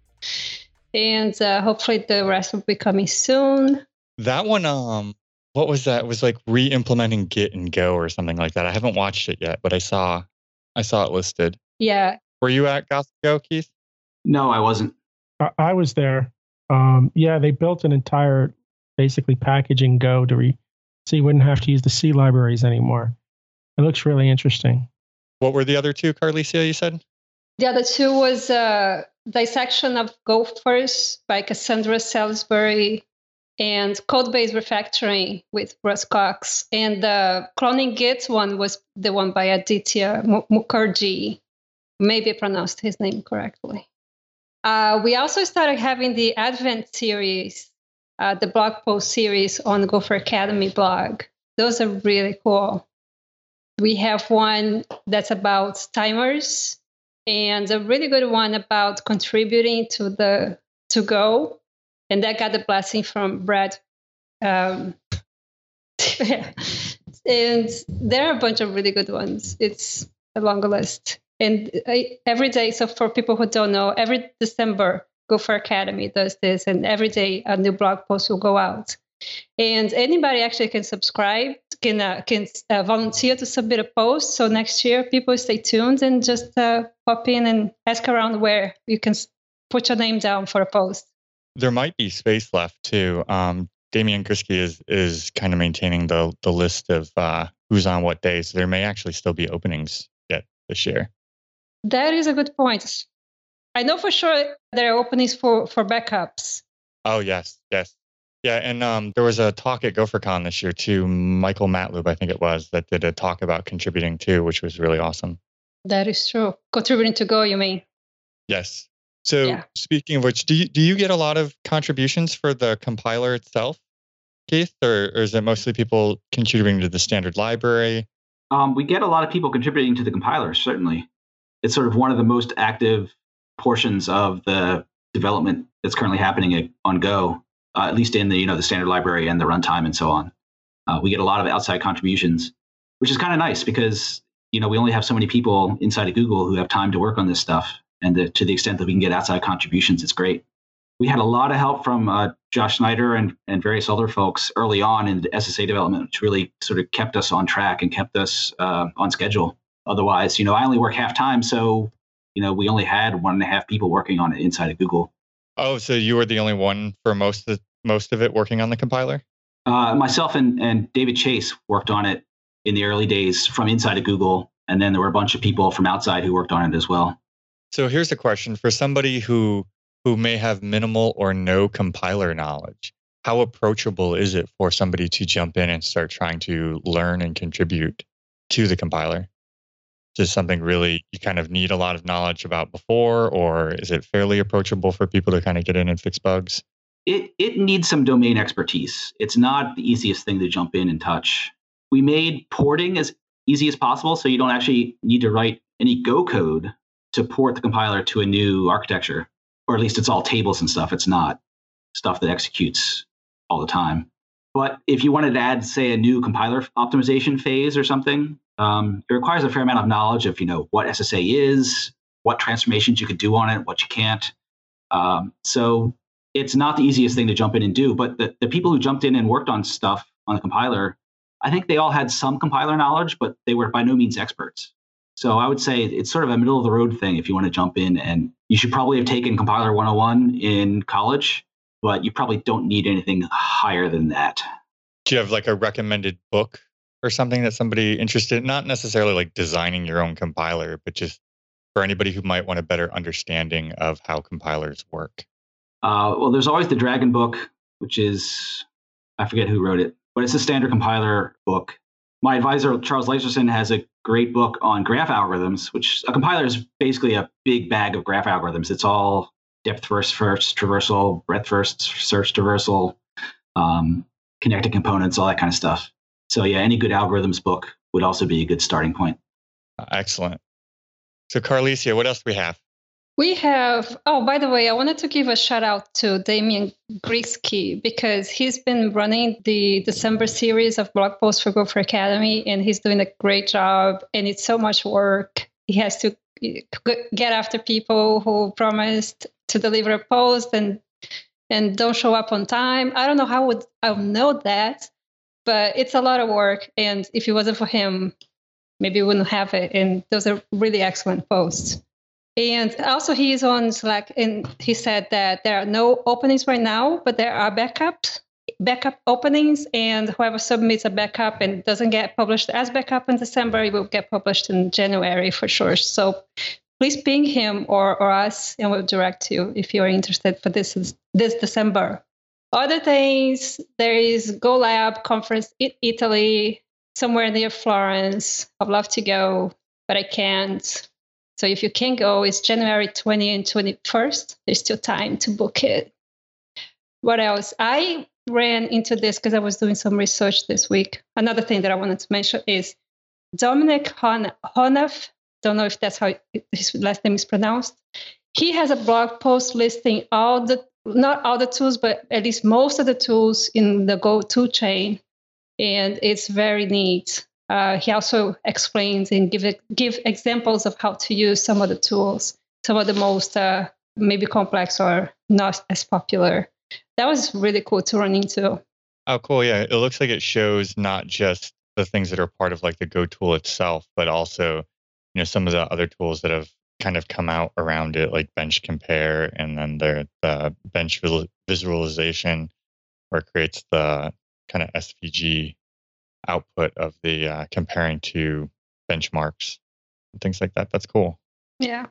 And uh, hopefully the rest will be coming soon. That one, um, what was that? It was like re-implementing Git and Go or something like that. I haven't watched it yet, but I saw, I saw it listed. Yeah. Were you at Gotham Go, Keith? No, I wasn't. I, I was there. Um, yeah, they built an entire basically packaging Go to re- so you wouldn't have to use the C libraries anymore. It looks really interesting. What were the other two, Carlisia, you said? The other two was uh, Dissection of Gophers by Cassandra Salisbury and Codebase Refactoring with Russ Cox. And the cloning Git one was the one by Aditya Mukherjee. Maybe I pronounced his name correctly. Uh, we also started having the Advent series, uh, the blog post series on the Gopher Academy blog. Those are really cool. We have one that's about timers and a really good one about contributing to the to go. And that got the blessing from Brad. Um, and there are a bunch of really good ones. It's a long list and every day so for people who don't know every december gopher academy does this and every day a new blog post will go out. And anybody actually can subscribe can uh, can uh, volunteer to submit a post. So next year people stay tuned and just uh, pop in and ask around where you can put your name down for a post. There might be space left too um, Damian Gryski is is kind of maintaining the the list of uh, who's on what day, so there may actually still be openings yet this year. That is a good point. I know for sure there are openings for for backups. Oh yes, yes, yeah. And um, there was a talk at GopherCon this year too. Michael Matloob, I think it was, that did a talk about contributing too, which was really awesome. That is true. Contributing to Go, you mean? Yes. So yeah. speaking of which, do you do you get a lot of contributions for the compiler itself, Keith, or, or is it mostly people contributing to the standard library? Um, we get a lot of people contributing to the compiler, certainly it's sort of one of the most active portions of the development that's currently happening on Go, uh, at least in the you know the standard library and the runtime and so on. Uh, we get a lot of outside contributions, which is kind of nice because you know we only have so many people inside of Google who have time to work on this stuff, and the, to the extent that we can get outside contributions, it's great. We had a lot of help from uh, Josh Snyder and, and various other folks early on in the SSA development, which really sort of kept us on track and kept us uh, on schedule. Otherwise, you know, I only work half time, so you know, we only had one and a half people working on it inside of Google. Oh, so you were the only one for most of most of it working on the compiler? Uh, myself and, and David Chase worked on it in the early days from inside of Google, and then there were a bunch of people from outside who worked on it as well. So here's a question for somebody who who may have minimal or no compiler knowledge. How approachable is it for somebody to jump in and start trying to learn and contribute to the compiler? Just something really you kind of need a lot of knowledge about before, or is it fairly approachable for people to kind of get in and fix bugs? It it needs some domain expertise. It's not the easiest thing to jump in and touch. We made porting as easy as possible, so you don't actually need to write any Go code to port the compiler to a new architecture, or at least it's all tables and stuff. It's not stuff that executes all the time. But if you wanted to add, say, a new compiler optimization phase or something, um, it requires a fair amount of knowledge of you know what SSA is, what transformations you could do on it, what you can't. Um, so it's not the easiest thing to jump in and do. But the, the people who jumped in and worked on stuff on the compiler, I think they all had some compiler knowledge, but they were by no means experts. So I would say it's sort of a middle of the road thing if you want to jump in. And you should probably have taken Compiler 101 in college, but you probably don't need anything higher than that. Do you have like a recommended book or something that somebody interested, not necessarily like designing your own compiler, but just for anybody who might want a better understanding of how compilers work? Uh, well, there's always the Dragon book, which is, I forget who wrote it, but it's a standard compiler book. My advisor, Charles Leiserson, has a great book on graph algorithms, which a compiler is basically a big bag of graph algorithms. It's all depth first, first traversal, breadth first, search traversal, um, connected components, all that kind of stuff. So yeah, any good algorithms book would also be a good starting point. Excellent. So Carlisia, what else do we have? We have, oh, by the way, I wanted to give a shout out to Damian Gryski because he's been running the December series of blog posts for Gopher Academy and he's doing a great job. And it's so much work. He has to get after people who promised to deliver a post and and don't show up on time. I don't know how would I would know that, but it's a lot of work. And if it wasn't for him, maybe we wouldn't have it. And those are really excellent posts. And also, he is on Slack, and he said that there are no openings right now, but there are backups, backup openings, and whoever submits a backup and doesn't get published as backup in December, it will get published in January for sure. So please ping him or, or us, and we'll direct you if you're interested for this is this December. Other things, there is Go Lab conference in Italy, somewhere near Florence. I'd love to go, but I can't. So if you can go, it's January 20 and 21st. There's still time to book it. What else? I ran into this because I was doing some research this week. Another thing that I wanted to mention is Dominic Hon-. Don't know if that's how his last name is pronounced. He has a blog post listing all the not all the tools, but at least most of the tools in the Go tool chain, and it's very neat. Uh, he also explains and give give examples of how to use some of the tools, some of the most uh, maybe complex or not as popular. That was really cool to run into. Oh, cool! Yeah, it looks like it shows not just the things that are part of like the Go tool itself, but also you know some of the other tools that have kind of come out around it, like Bench Compare, and then the the Bench visualization, where it creates the kind of SVG output of the uh, comparing to benchmarks and things like that. That's cool. Yeah.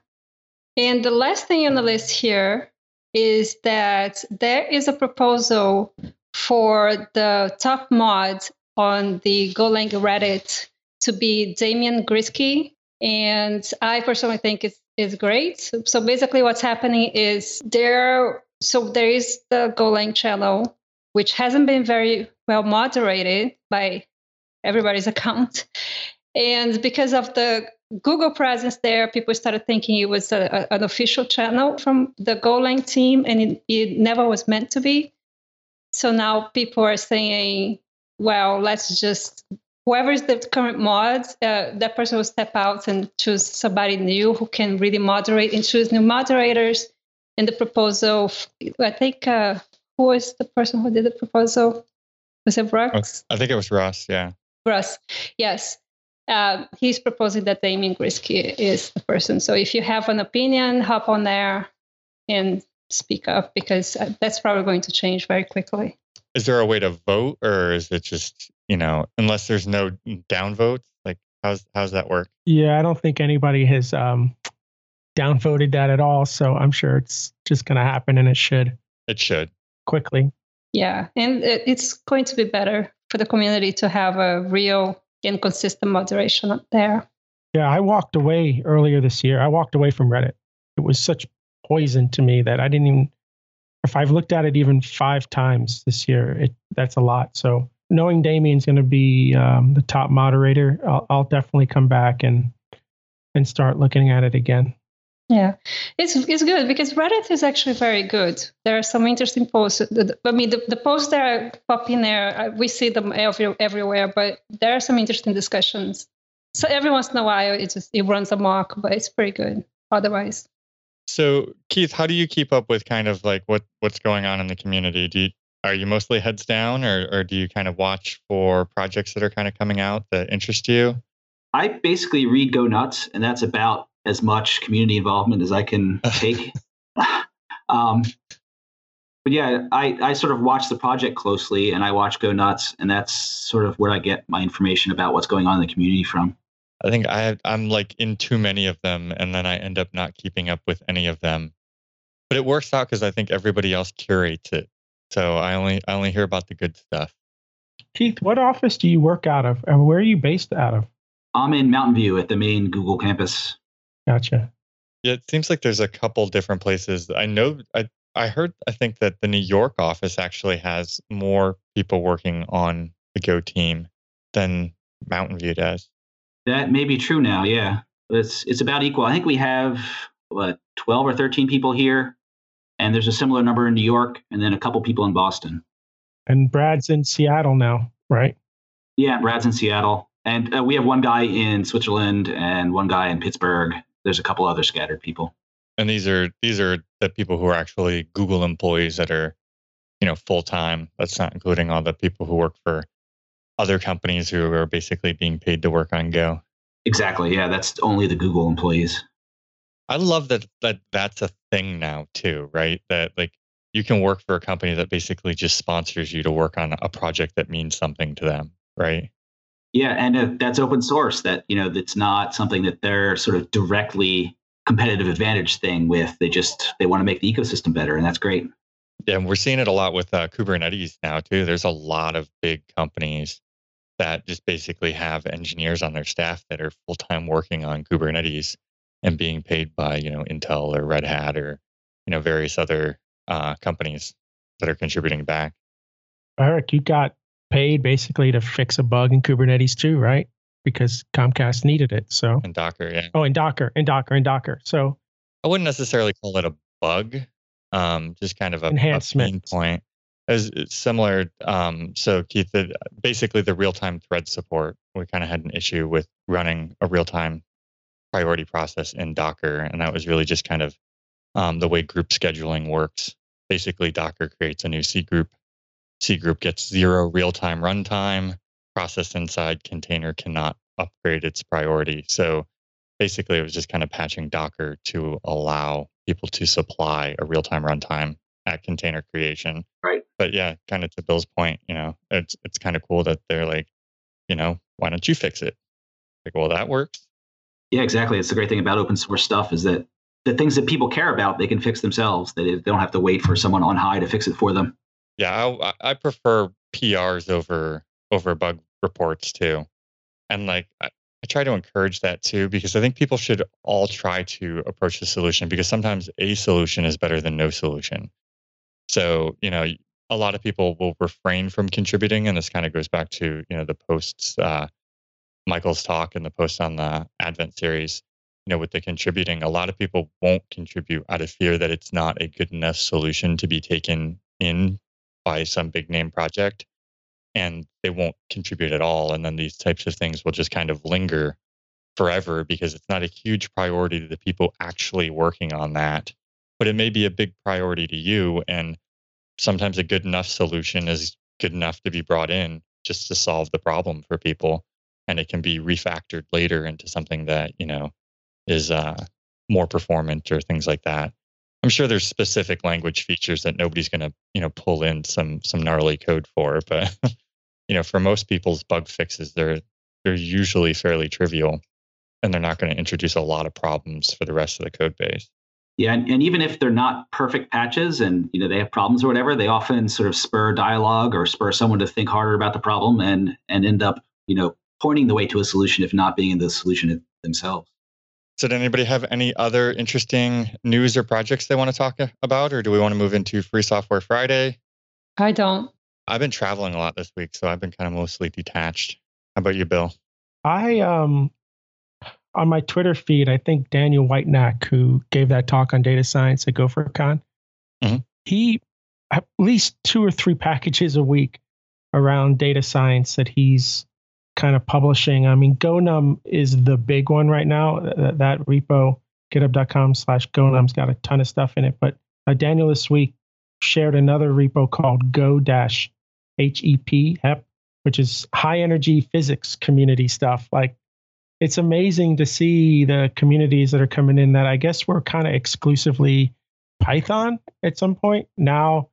And the last thing on the list here is that there is a proposal for the top mod on the Golang Reddit to be Damian Gryski. And I personally think it's, it's great. So basically what's happening is there so there is the Golang channel, which hasn't been very well moderated by everybody's account. And because of the Google presence there, people started thinking it was a, a, an official channel from the Golang team, and it, it never was meant to be. So now people are saying, well, let's just, whoever is the current mod, uh, that person will step out and choose somebody new who can really moderate and choose new moderators. And the proposal, I think, uh, who was the person who did the proposal? Was it Ross? I think it was Ross, yeah. Russ, yes. Uh, he's proposing that Damian Gryski is the person. So if you have an opinion, hop on there and speak up because uh, that's probably going to change very quickly. Is there a way to vote, or is it just you know, unless there's no downvotes? Like, how's how's that work? Yeah, I don't think anybody has um, downvoted that at all. So I'm sure it's just going to happen, and it should. It should quickly. Yeah, and it's going to be better for the community to have a real and consistent moderation up there. Yeah, I walked away earlier this year. I walked away from Reddit. It was such poison to me that I didn't even. If I've looked at it even five times this year, it that's a lot. So knowing Damian's going to be um, the top moderator, I'll, I'll definitely come back and and start looking at it again. Yeah, it's it's good because Reddit is actually very good. There are some interesting posts. I mean, the, the posts that are popping there, uh, we see them every, everywhere, but there are some interesting discussions. So every once in a while, it just it runs amok, but it's pretty good otherwise. So Keith, how do you keep up with kind of like what what's going on in the community? Do you, are you mostly heads down, or or do you kind of watch for projects that are kind of coming out that interest you? I basically read Go Nuts, and that's about as much community involvement as I can take. um, but yeah, I, I sort of watch the project closely and I watch Go Nuts, and that's sort of where I get my information about what's going on in the community from. I think I I'm like in too many of them, and then I end up not keeping up with any of them. But it works out because I think everybody else curates it, so I only I only hear about the good stuff. Keith, what office do you work out of, and where are you based out of? I'm in Mountain View at the main Google campus. Gotcha. Yeah, it seems like there's a couple different places. I know I I heard I think that the New York office actually has more people working on the Go team than Mountain View does. That may be true now. Yeah, it's it's about equal. I think we have what twelve or thirteen people here, and there's a similar number in New York, and then a couple people in Boston. And Brad's in Seattle now, right? Yeah, Brad's in Seattle, and uh, we have one guy in Switzerland and one guy in Pittsburgh. There's a couple other scattered people. And these are these are the people who are actually Google employees that are, you know, full time. That's not including all the people who work for other companies who are basically being paid to work on Go. Exactly. Yeah, that's only the Google employees. I love that that that's a thing now too, right? That like you can work for a company that basically just sponsors you to work on a project that means something to them, right? Yeah, and uh, that's open source. That you know, that's not something that they're sort of directly competitive advantage thing with. They just they want to make the ecosystem better, and that's great. Yeah, and we're seeing it a lot with uh, Kubernetes now too. There's a lot of big companies that just basically have engineers on their staff that are full time working on Kubernetes and being paid by you know Intel or Red Hat or you know various other uh, companies that are contributing back. Erik, you got paid basically to fix a bug in Kubernetes too, right? Because Comcast needed it. So and Docker, yeah. Oh, and Docker, and Docker, and Docker. So I wouldn't necessarily call it a bug, um, just kind of a, enhancement a point. As similar, um, so Keith, the, basically the real-time thread support. We kind of had an issue with running a real-time priority process in Docker, and that was really just kind of um, the way group scheduling works. Basically, Docker creates a new C group. C group gets zero real-time runtime. Process inside container cannot upgrade its priority. So basically, it was just kind of patching Docker to allow people to supply a real-time runtime at container creation. Right. But yeah, kind of to Bill's point, you know, it's it's kind of cool that they're like, you know, why don't you fix it? Like, well, that works. Yeah, exactly. It's the great thing about open source stuff is that the things that people care about, they can fix themselves. They, they don't have to wait for someone on high to fix it for them. Yeah, I, I prefer PRs over over bug reports too, and like I, I try to encourage that too because I think people should all try to approach the solution because sometimes a solution is better than no solution. So, you know, a lot of people will refrain from contributing. And this kind of goes back to, you know, the posts, uh, Michael's talk and the post on the Advent series, you know, with the contributing, a lot of people won't contribute out of fear that it's not a good enough solution to be taken in by some big name project. And they won't contribute at all. And then these types of things will just kind of linger forever because it's not a huge priority to the people actually working on that but it may be a big priority to you. And sometimes a good enough solution is good enough to be brought in just to solve the problem for people. And it can be refactored later into something that, you know, is uh, more performant or things like that. I'm sure there's specific language features that nobody's going to, you know, pull in some some gnarly code for, but you know, for most people's bug fixes, they're they're usually fairly trivial, and they're not going to introduce a lot of problems for the rest of the code base. Yeah, and, and, even if they're not perfect patches and you know they have problems or whatever, they often sort of spur dialogue or spur someone to think harder about the problem and and end up you know pointing the way to a solution if not being in the solution themselves. So, did anybody have any other interesting news or projects they want to talk about, or do we want to move into Free Software Friday? I don't. I've been traveling a lot this week, so I've been kind of mostly detached. How about you, Bill? I um on my Twitter feed, I think Daniel Whitenack, who gave that talk on data science at GopherCon, Mhm. he at least two or three packages a week around data science that he's kind of publishing. I mean, GoNum is the big one right now. That, that repo, github.com slash GoNum's got a ton of stuff in it. But uh, Daniel this week shared another repo called Go dash HEP, HEP, which is high energy physics community stuff. Like it's amazing to see the communities that are coming in that I guess were kind of exclusively Python at some point. Now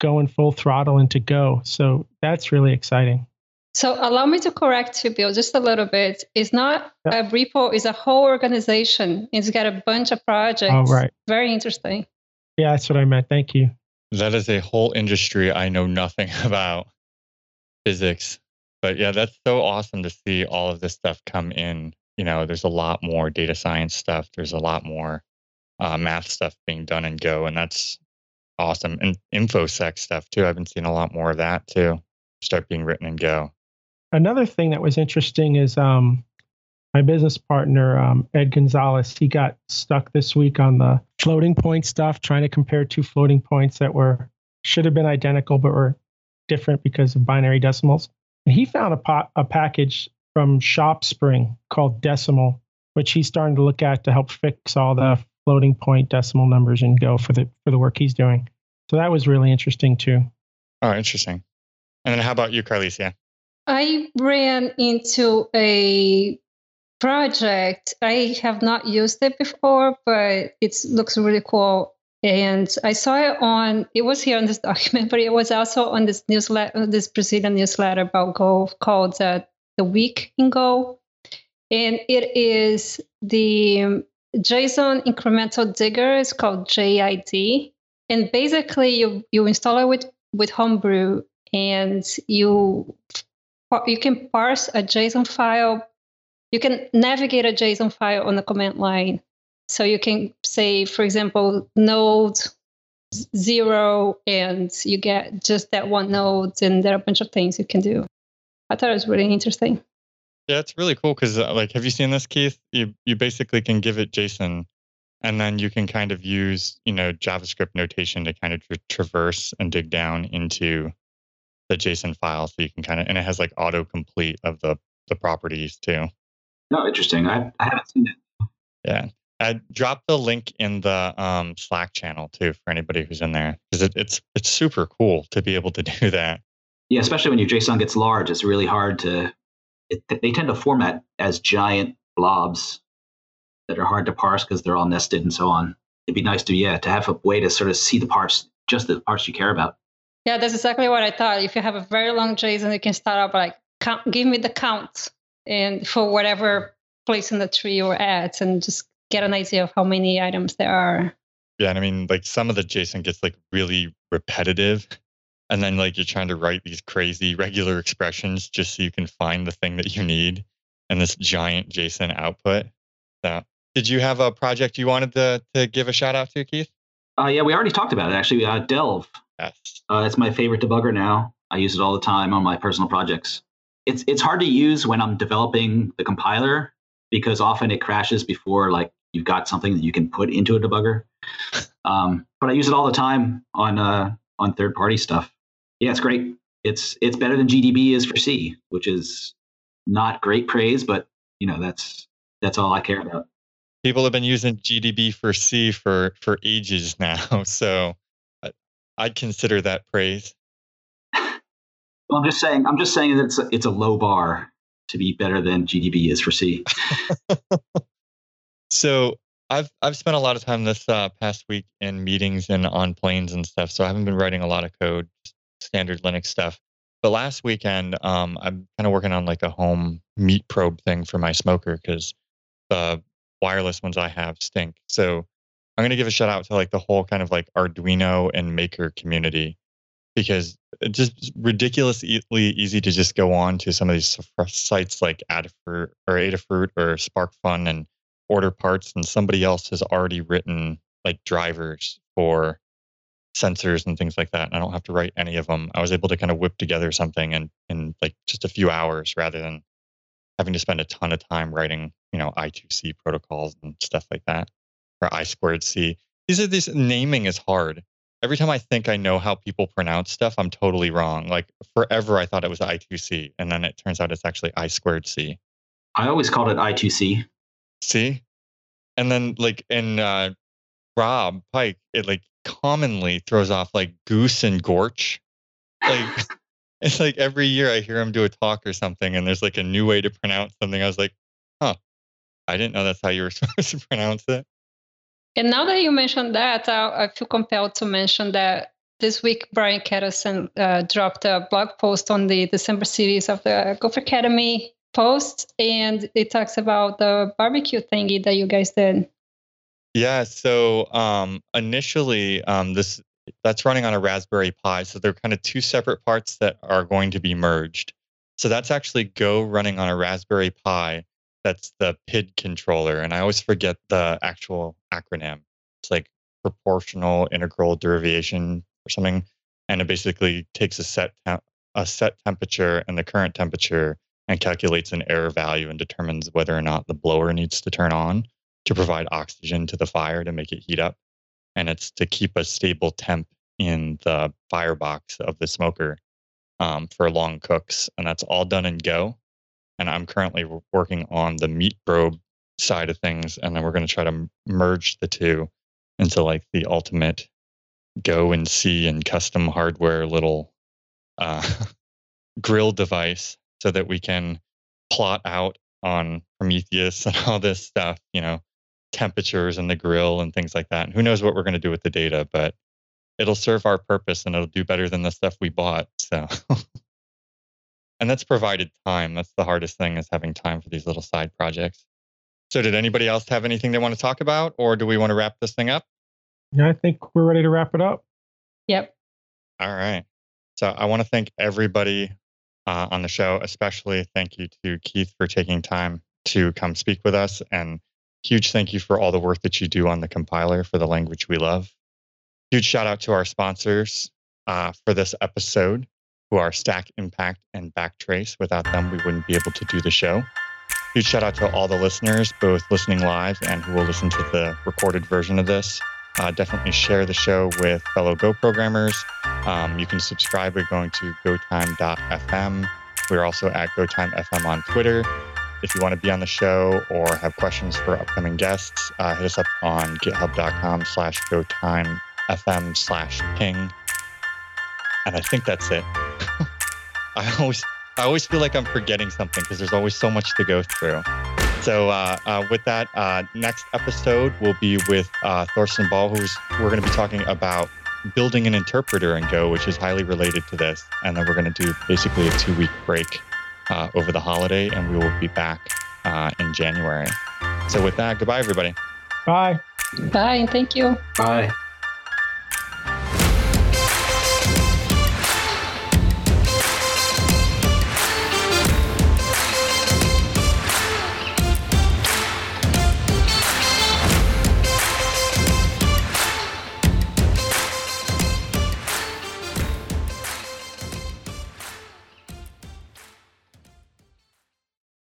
going full throttle into Go. So that's really exciting. So allow me to correct you, Bill, just a little bit. It's not a repo, it's a whole organization. It's got a bunch of projects. Oh, right. Very interesting. Yeah, that's what I meant. Thank you. That is a whole industry I know nothing about physics. But yeah, that's so awesome to see all of this stuff come in. You know, there's a lot more data science stuff. There's a lot more uh, math stuff being done in Go, and that's awesome. And infosec stuff too. I've been seeing a lot more of that too. Start being written in Go. Another thing that was interesting is um, my business partner, um, Ed Gonzalez, he got stuck this week on the floating point stuff, trying to compare two floating points that were should have been identical but were different because of binary decimals. And he found a, po- a package from ShopSpring called Decimal, which he's starting to look at to help fix all the floating point decimal numbers in Go for the for the work he's doing. So that was really interesting too. Oh, interesting. And then how about you, Carlisia? I ran into a project. I have not used it before, but it looks really cool. And I saw it on, it was here on this document, but it was also on this newsletter, this Brazilian newsletter about Go called uh, The Week in Go. And it is the JSON incremental digger. It's called JID. And basically, you, you install it with, with Homebrew and you you can parse a JSON file. You can navigate a JSON file on the command line. So you can say, for example, node zero, and you get just that one node, and there are a bunch of things you can do. I thought it was really interesting. Yeah, it's really cool because, uh, like, have you seen this, Keith? You you basically can give it JSON, and then you can kind of use, you know, JavaScript notation to kind of tra- traverse and dig down into the JSON file, so you can kind of, and it has like autocomplete of the the properties too. No, interesting. I, I haven't seen it. Yeah, I dropped the link in the um, Slack channel too for anybody who's in there because it, it's it's super cool to be able to do that. Yeah, especially when your JSON gets large, it's really hard to. It, they tend to format as giant blobs that are hard to parse because they're all nested and so on. It'd be nice to yeah to have a way to sort of see the parts, just the parts you care about. Yeah, that's exactly what I thought. If you have a very long JSON, you can start up like count, give me the count, and for whatever place in the tree you're at, and just get an idea of how many items there are. Yeah, and I mean, like some of the JSON gets like really repetitive, and then like you're trying to write these crazy regular expressions just so you can find the thing that you need, and this giant JSON output. So, did you have a project you wanted to to give a shout out to, Keith? Uh, yeah, we already talked about it actually. Uh, Delve. Uh, it's my favorite debugger now. I use it all the time on my personal projects. It's it's hard to use when I'm developing the compiler because often it crashes before like you've got something that you can put into a debugger. Um, but I use it all the time on uh, on third party stuff. Yeah, it's great. It's it's better than GDB is for C, which is not great praise, but you know that's that's all I care about. People have been using GDB for C for for ages now, so I'd consider that praise. Well, I'm just saying. I'm just saying that it's a, it's a low bar to be better than GDB is for C. so I've I've spent a lot of time this uh, past week in meetings and on planes and stuff. So I haven't been writing a lot of code, standard Linux stuff. But last weekend, um, I'm kind of working on like a home meat probe thing for my smoker because the wireless ones I have stink. So I'm going to give a shout out to like the whole kind of like Arduino and Maker community because it's just ridiculously easy to just go on to some of these sites like Adafruit or Adafruit or SparkFun and order parts, and somebody else has already written like drivers for sensors and things like that. And I don't have to write any of them. I was able to kind of whip together something in, in like just a few hours rather than having to spend a ton of time writing you know, I2C protocols and stuff like that, or I squared C. These are these naming is hard. Every time I think I know how people pronounce stuff, I'm totally wrong. Like forever, I thought it was I2C, and then it turns out it's actually I squared C. I always called it I2C. See? And then like in uh, Rob Pike, it like commonly throws off like goose and gorch. Like it's like every year I hear him do a talk or something, and there's like a new way to pronounce something. I was like, huh, I didn't know that's how you were supposed to pronounce it. And now that you mentioned that, I, I feel compelled to mention that this week Brian Ketelsen uh, dropped a blog post on the December series of the Gopher Academy post, and it talks about the barbecue thingy that you guys did. Yeah. So um, initially, um, this that's running on a Raspberry Pi. So they're kind of two separate parts that are going to be merged. So that's actually Go running on a Raspberry Pi. That's the PID controller, and I always forget the actual acronym. It's like proportional integral derivation or something, and it basically takes a set temp- a set temperature and the current temperature and calculates an error value and determines whether or not the blower needs to turn on to provide oxygen to the fire to make it heat up. And it's to keep a stable temp in the firebox of the smoker um, for long cooks. And that's all done in Go. And I'm currently working on the meat probe side of things. And then we're going to try to merge the two into like the ultimate Go and see and custom hardware little uh, grill device so that we can plot out on Prometheus and all this stuff, you know, temperatures and the grill and things like that. And who knows what we're going to do with the data, but it'll serve our purpose and it'll do better than the stuff we bought. So, and that's provided time. That's the hardest thing is having time for these little side projects. So, did anybody else have anything they want to talk about, or do we want to wrap this thing up? Yeah, I think we're ready to wrap it up. Yep. All right. So, I want to thank everybody uh, on the show, especially thank you to Keith for taking time to come speak with us and Huge thank you for all the work that you do on the compiler for the language we love. Huge shout out to our sponsors uh, for this episode, who are Stack Impact and Backtrace. Without them, we wouldn't be able to do the show. Huge shout out to all the listeners, both listening live and who will listen to the recorded version of this. Uh, definitely share the show with fellow Go programmers. Um, you can subscribe by going to gotime.fm. We're also at GoTimeFM on Twitter. If you want to be on the show or have questions for upcoming guests, uh, hit us up on github.com slash go time fm slash ping. And I think that's it. I always I always feel like I'm forgetting something because there's always so much to go through. So uh, uh, with that, uh, next episode will be with uh, Thorsten Ball, who's we're going to be talking about building an interpreter in Go, which is highly related to this. And then we're going to do basically a two week break uh, over the holiday, and we will be back uh, in January. So, with that, goodbye, everybody. Bye. Bye. and Thank you. Bye.